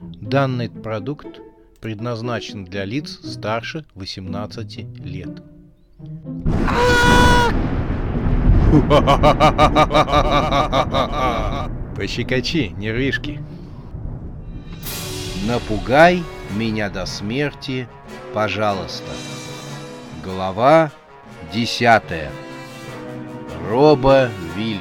Данный продукт предназначен для лиц старше 18 лет. Пощекочи, нервишки. Напугай меня до смерти, пожалуйста. Глава десятая. Роба Виль.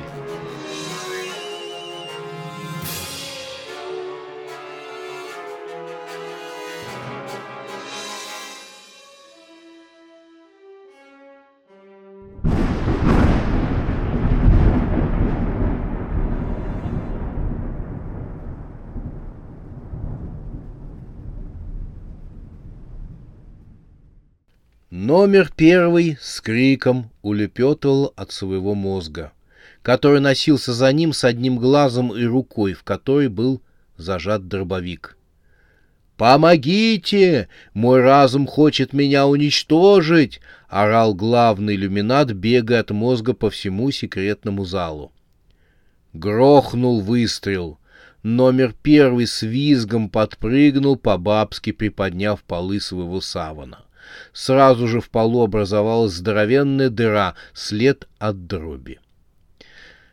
Номер первый с криком улепетывал от своего мозга, который носился за ним с одним глазом и рукой, в которой был зажат дробовик. «Помогите! Мой разум хочет меня уничтожить!» — орал главный иллюминат, бегая от мозга по всему секретному залу. Грохнул выстрел. Номер первый с визгом подпрыгнул, по-бабски приподняв полы своего савана. Сразу же в полу образовалась здоровенная дыра, след от дроби.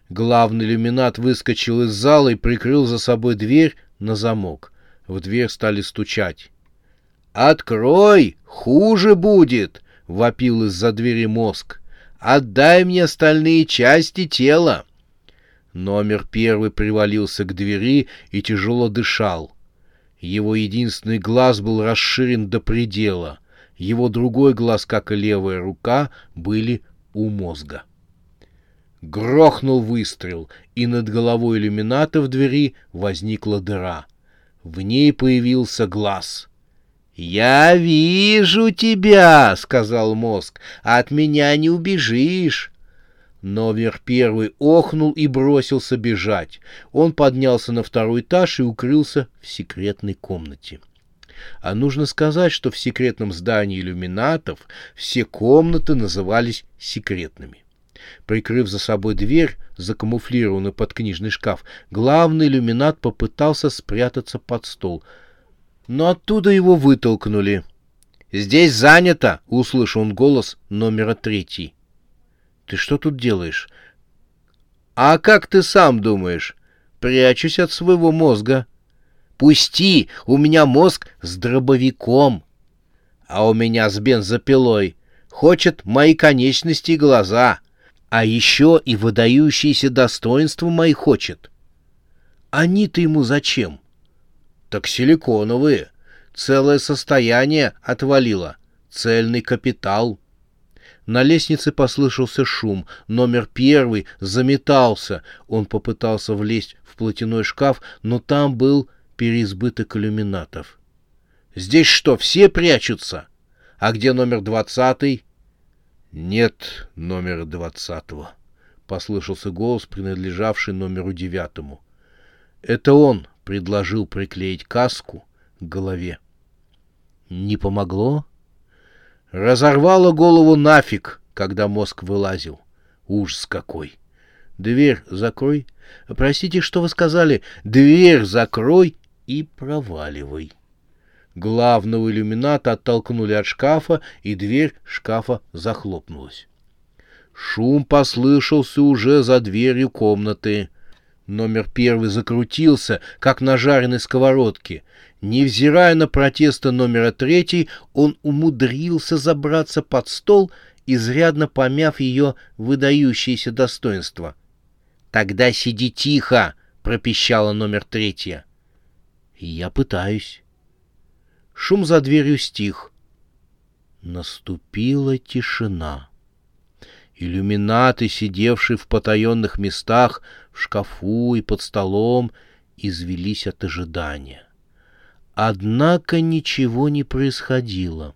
Главный иллюминат выскочил из зала и прикрыл за собой дверь на замок. В дверь стали стучать. «Открой! Хуже будет!» — вопил из-за двери мозг. «Отдай мне остальные части тела!» Номер первый привалился к двери и тяжело дышал. Его единственный глаз был расширен до предела. Его другой глаз, как и левая рука, были у мозга. Грохнул выстрел, и над головой иллюмината в двери возникла дыра. В ней появился глаз. «Я вижу тебя!» — сказал мозг. «От меня не убежишь!» Новер первый охнул и бросился бежать. Он поднялся на второй этаж и укрылся в секретной комнате. — а нужно сказать, что в секретном здании иллюминатов все комнаты назывались секретными. Прикрыв за собой дверь, закамуфлированную под книжный шкаф, главный иллюминат попытался спрятаться под стол. Но оттуда его вытолкнули. «Здесь занято!» — услышал он голос номера третий. «Ты что тут делаешь?» «А как ты сам думаешь?» «Прячусь от своего мозга», Пусти, у меня мозг с дробовиком, а у меня с бензопилой. Хочет мои конечности и глаза, а еще и выдающиеся достоинства мои хочет. Они-то ему зачем? Так силиконовые. Целое состояние отвалило. Цельный капитал. На лестнице послышался шум. Номер первый заметался. Он попытался влезть в платяной шкаф, но там был переизбыток иллюминатов. Здесь что, все прячутся? А где номер двадцатый? Нет номера двадцатого, — послышался голос, принадлежавший номеру девятому. Это он предложил приклеить каску к голове. Не помогло? Разорвало голову нафиг, когда мозг вылазил. Ужас какой! Дверь закрой. Простите, что вы сказали? Дверь закрой и проваливай. Главного иллюмината оттолкнули от шкафа, и дверь шкафа захлопнулась. Шум послышался уже за дверью комнаты. Номер первый закрутился, как на жареной сковородке. Невзирая на протесты номера третий, он умудрился забраться под стол, изрядно помяв ее выдающееся достоинство. «Тогда сиди тихо!» — пропищала номер третья. И я пытаюсь. Шум за дверью стих. Наступила тишина. Иллюминаты, сидевшие в потаенных местах, в шкафу и под столом, извелись от ожидания. Однако ничего не происходило.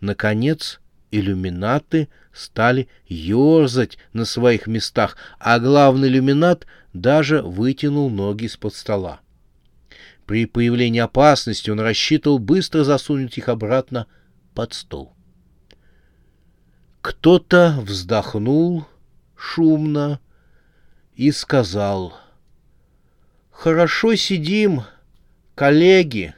Наконец, иллюминаты стали ерзать на своих местах, а главный иллюминат даже вытянул ноги из-под стола. При появлении опасности он рассчитывал быстро засунуть их обратно под стол. Кто-то вздохнул шумно и сказал, «Хорошо сидим, коллеги.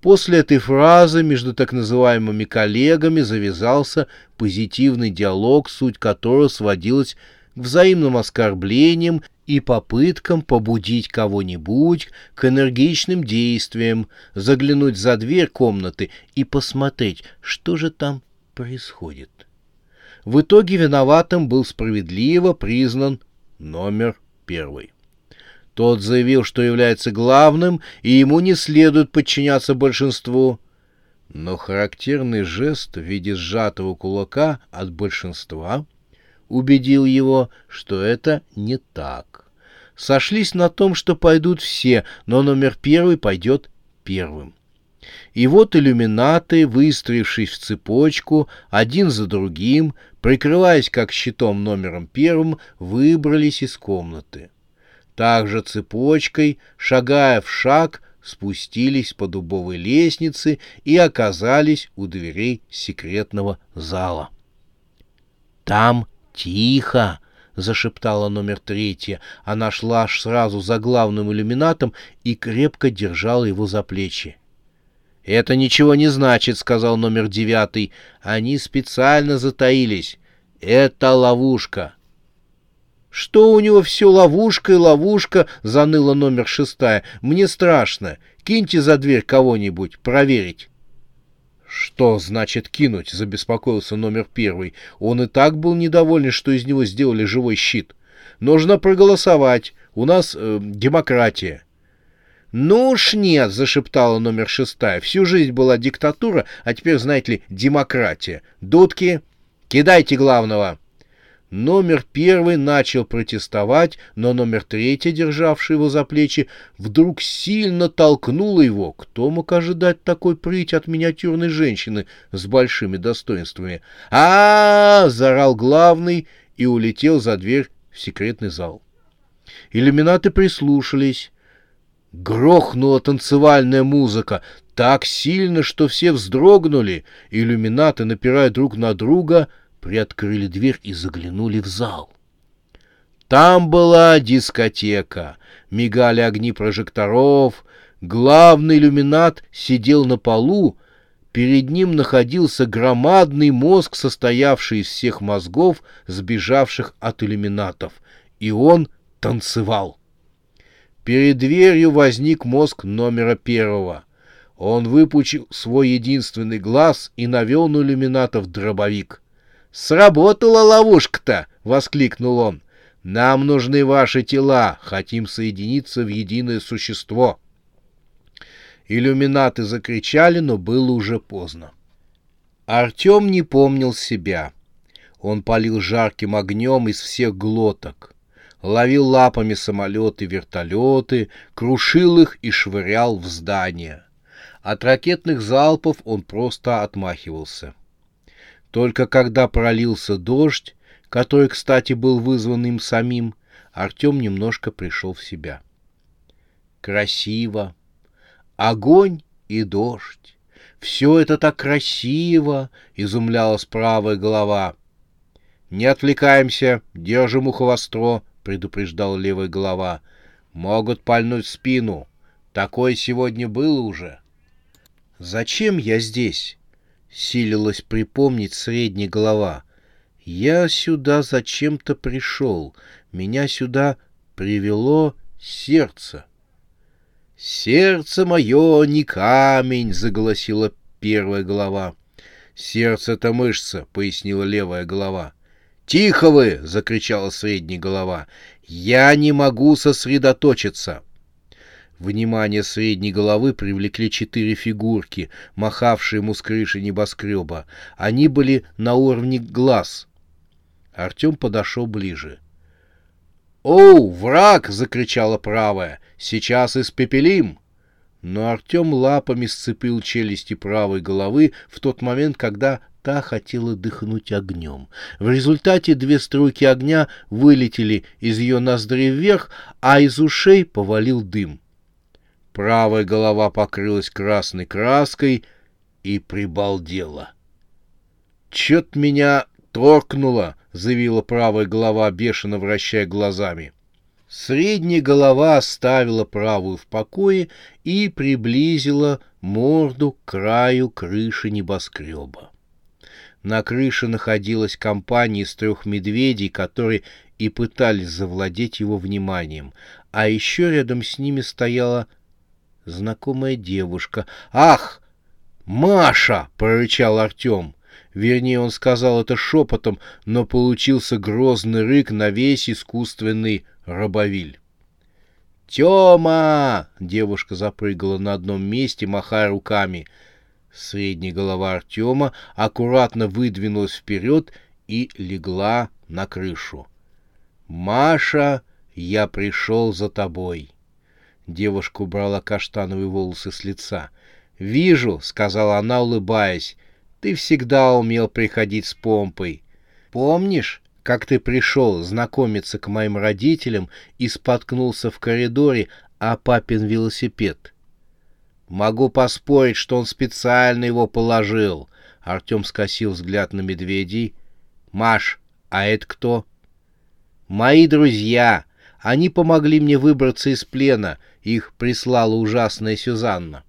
После этой фразы между так называемыми коллегами завязался позитивный диалог, суть которого сводилась к взаимным оскорблениям и попыткам побудить кого-нибудь к энергичным действиям, заглянуть за дверь комнаты и посмотреть, что же там происходит. В итоге виноватым был справедливо признан номер первый. Тот заявил, что является главным, и ему не следует подчиняться большинству. Но характерный жест в виде сжатого кулака от большинства убедил его, что это не так. Сошлись на том, что пойдут все, но номер первый пойдет первым. И вот иллюминаты, выстроившись в цепочку, один за другим, прикрываясь как щитом номером первым, выбрались из комнаты. Также цепочкой, шагая в шаг, спустились по дубовой лестнице и оказались у дверей секретного зала. «Там тихо!» — зашептала номер третья. Она шла аж сразу за главным иллюминатом и крепко держала его за плечи. «Это ничего не значит», — сказал номер девятый. «Они специально затаились. Это ловушка». «Что у него все ловушка и ловушка?» — заныла номер шестая. «Мне страшно. Киньте за дверь кого-нибудь, проверить». «Что значит кинуть?» — забеспокоился номер первый. Он и так был недоволен, что из него сделали живой щит. «Нужно проголосовать. У нас э, демократия». «Ну уж нет», — зашептала номер шестая. «Всю жизнь была диктатура, а теперь, знаете ли, демократия. Дудки, кидайте главного». Номер первый начал протестовать, но номер третий, державший его за плечи, вдруг сильно толкнул его. Кто мог ожидать такой прыть от миниатюрной женщины с большими достоинствами? а, заорал главный и улетел за дверь в секретный зал. Иллюминаты прислушались. Грохнула танцевальная музыка так сильно, что все вздрогнули. Иллюминаты, напирая друг на друга, приоткрыли дверь и заглянули в зал. Там была дискотека, мигали огни прожекторов, главный иллюминат сидел на полу, перед ним находился громадный мозг, состоявший из всех мозгов, сбежавших от иллюминатов, и он танцевал. Перед дверью возник мозг номера первого. Он выпучил свой единственный глаз и навел на иллюминатов дробовик. «Сработала ловушка-то!» — воскликнул он. «Нам нужны ваши тела, хотим соединиться в единое существо». Иллюминаты закричали, но было уже поздно. Артем не помнил себя. Он палил жарким огнем из всех глоток ловил лапами самолеты, вертолеты, крушил их и швырял в здания. От ракетных залпов он просто отмахивался. Только когда пролился дождь, который, кстати, был вызван им самим, Артем немножко пришел в себя. Красиво. Огонь и дождь. Все это так красиво, изумлялась правая голова. Не отвлекаемся, держим ухо востро, — предупреждал левая голова. «Могут пальнуть в спину. Такое сегодня было уже». «Зачем я здесь?» — силилась припомнить средняя голова. «Я сюда зачем-то пришел. Меня сюда привело сердце». «Сердце мое не камень!» — заголосила первая голова. «Сердце — это мышца», — пояснила левая голова. «Тихо вы!» — закричала средняя голова. «Я не могу сосредоточиться!» Внимание средней головы привлекли четыре фигурки, махавшие ему с крыши небоскреба. Они были на уровне глаз. Артем подошел ближе. «Оу, враг!» — закричала правая. «Сейчас испепелим!» Но Артем лапами сцепил челюсти правой головы в тот момент, когда та хотела дыхнуть огнем. В результате две струйки огня вылетели из ее ноздрей вверх, а из ушей повалил дым. Правая голова покрылась красной краской и прибалдела. «Чё-то меня торкнуло!» — заявила правая голова, бешено вращая глазами. Средняя голова оставила правую в покое и приблизила морду к краю крыши небоскреба. На крыше находилась компания из трех медведей, которые и пытались завладеть его вниманием, а еще рядом с ними стояла знакомая девушка. «Ах, Маша!» — прорычал Артем. Вернее, он сказал это шепотом, но получился грозный рык на весь искусственный робовиль. «Тема!» — девушка запрыгала на одном месте, махая руками. Средняя голова Артема аккуратно выдвинулась вперед и легла на крышу. «Маша, я пришел за тобой!» Девушка убрала каштановые волосы с лица. «Вижу», — сказала она, улыбаясь, — «ты всегда умел приходить с помпой. Помнишь, как ты пришел знакомиться к моим родителям и споткнулся в коридоре о папин велосипед. Могу поспорить, что он специально его положил. Артем скосил взгляд на медведей. Маш, а это кто? Мои друзья. Они помогли мне выбраться из плена. Их прислала ужасная Сюзанна.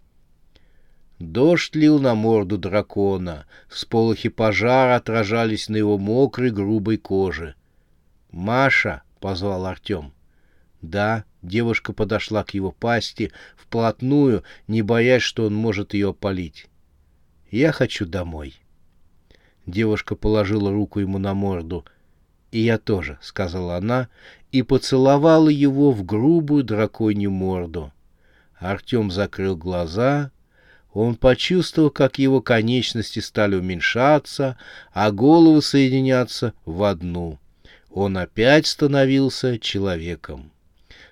Дождь лил на морду дракона, сполохи пожара отражались на его мокрой грубой коже. «Маша!» — позвал Артем. Да, девушка подошла к его пасти вплотную, не боясь, что он может ее опалить. «Я хочу домой». Девушка положила руку ему на морду. «И я тоже», — сказала она, и поцеловала его в грубую драконью морду. Артем закрыл глаза он почувствовал, как его конечности стали уменьшаться, а головы соединяться в одну. Он опять становился человеком.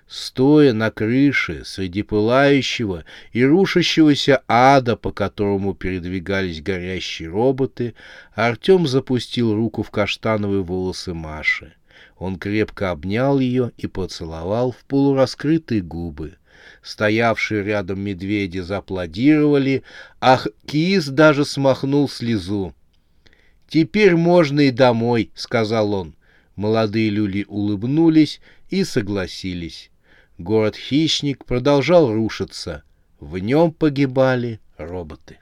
Стоя на крыше среди пылающего и рушащегося ада, по которому передвигались горящие роботы, Артем запустил руку в каштановые волосы Маши. Он крепко обнял ее и поцеловал в полураскрытые губы. Стоявшие рядом медведи зааплодировали, а кис даже смахнул слезу. «Теперь можно и домой», — сказал он. Молодые люли улыбнулись и согласились. Город-хищник продолжал рушиться. В нем погибали роботы.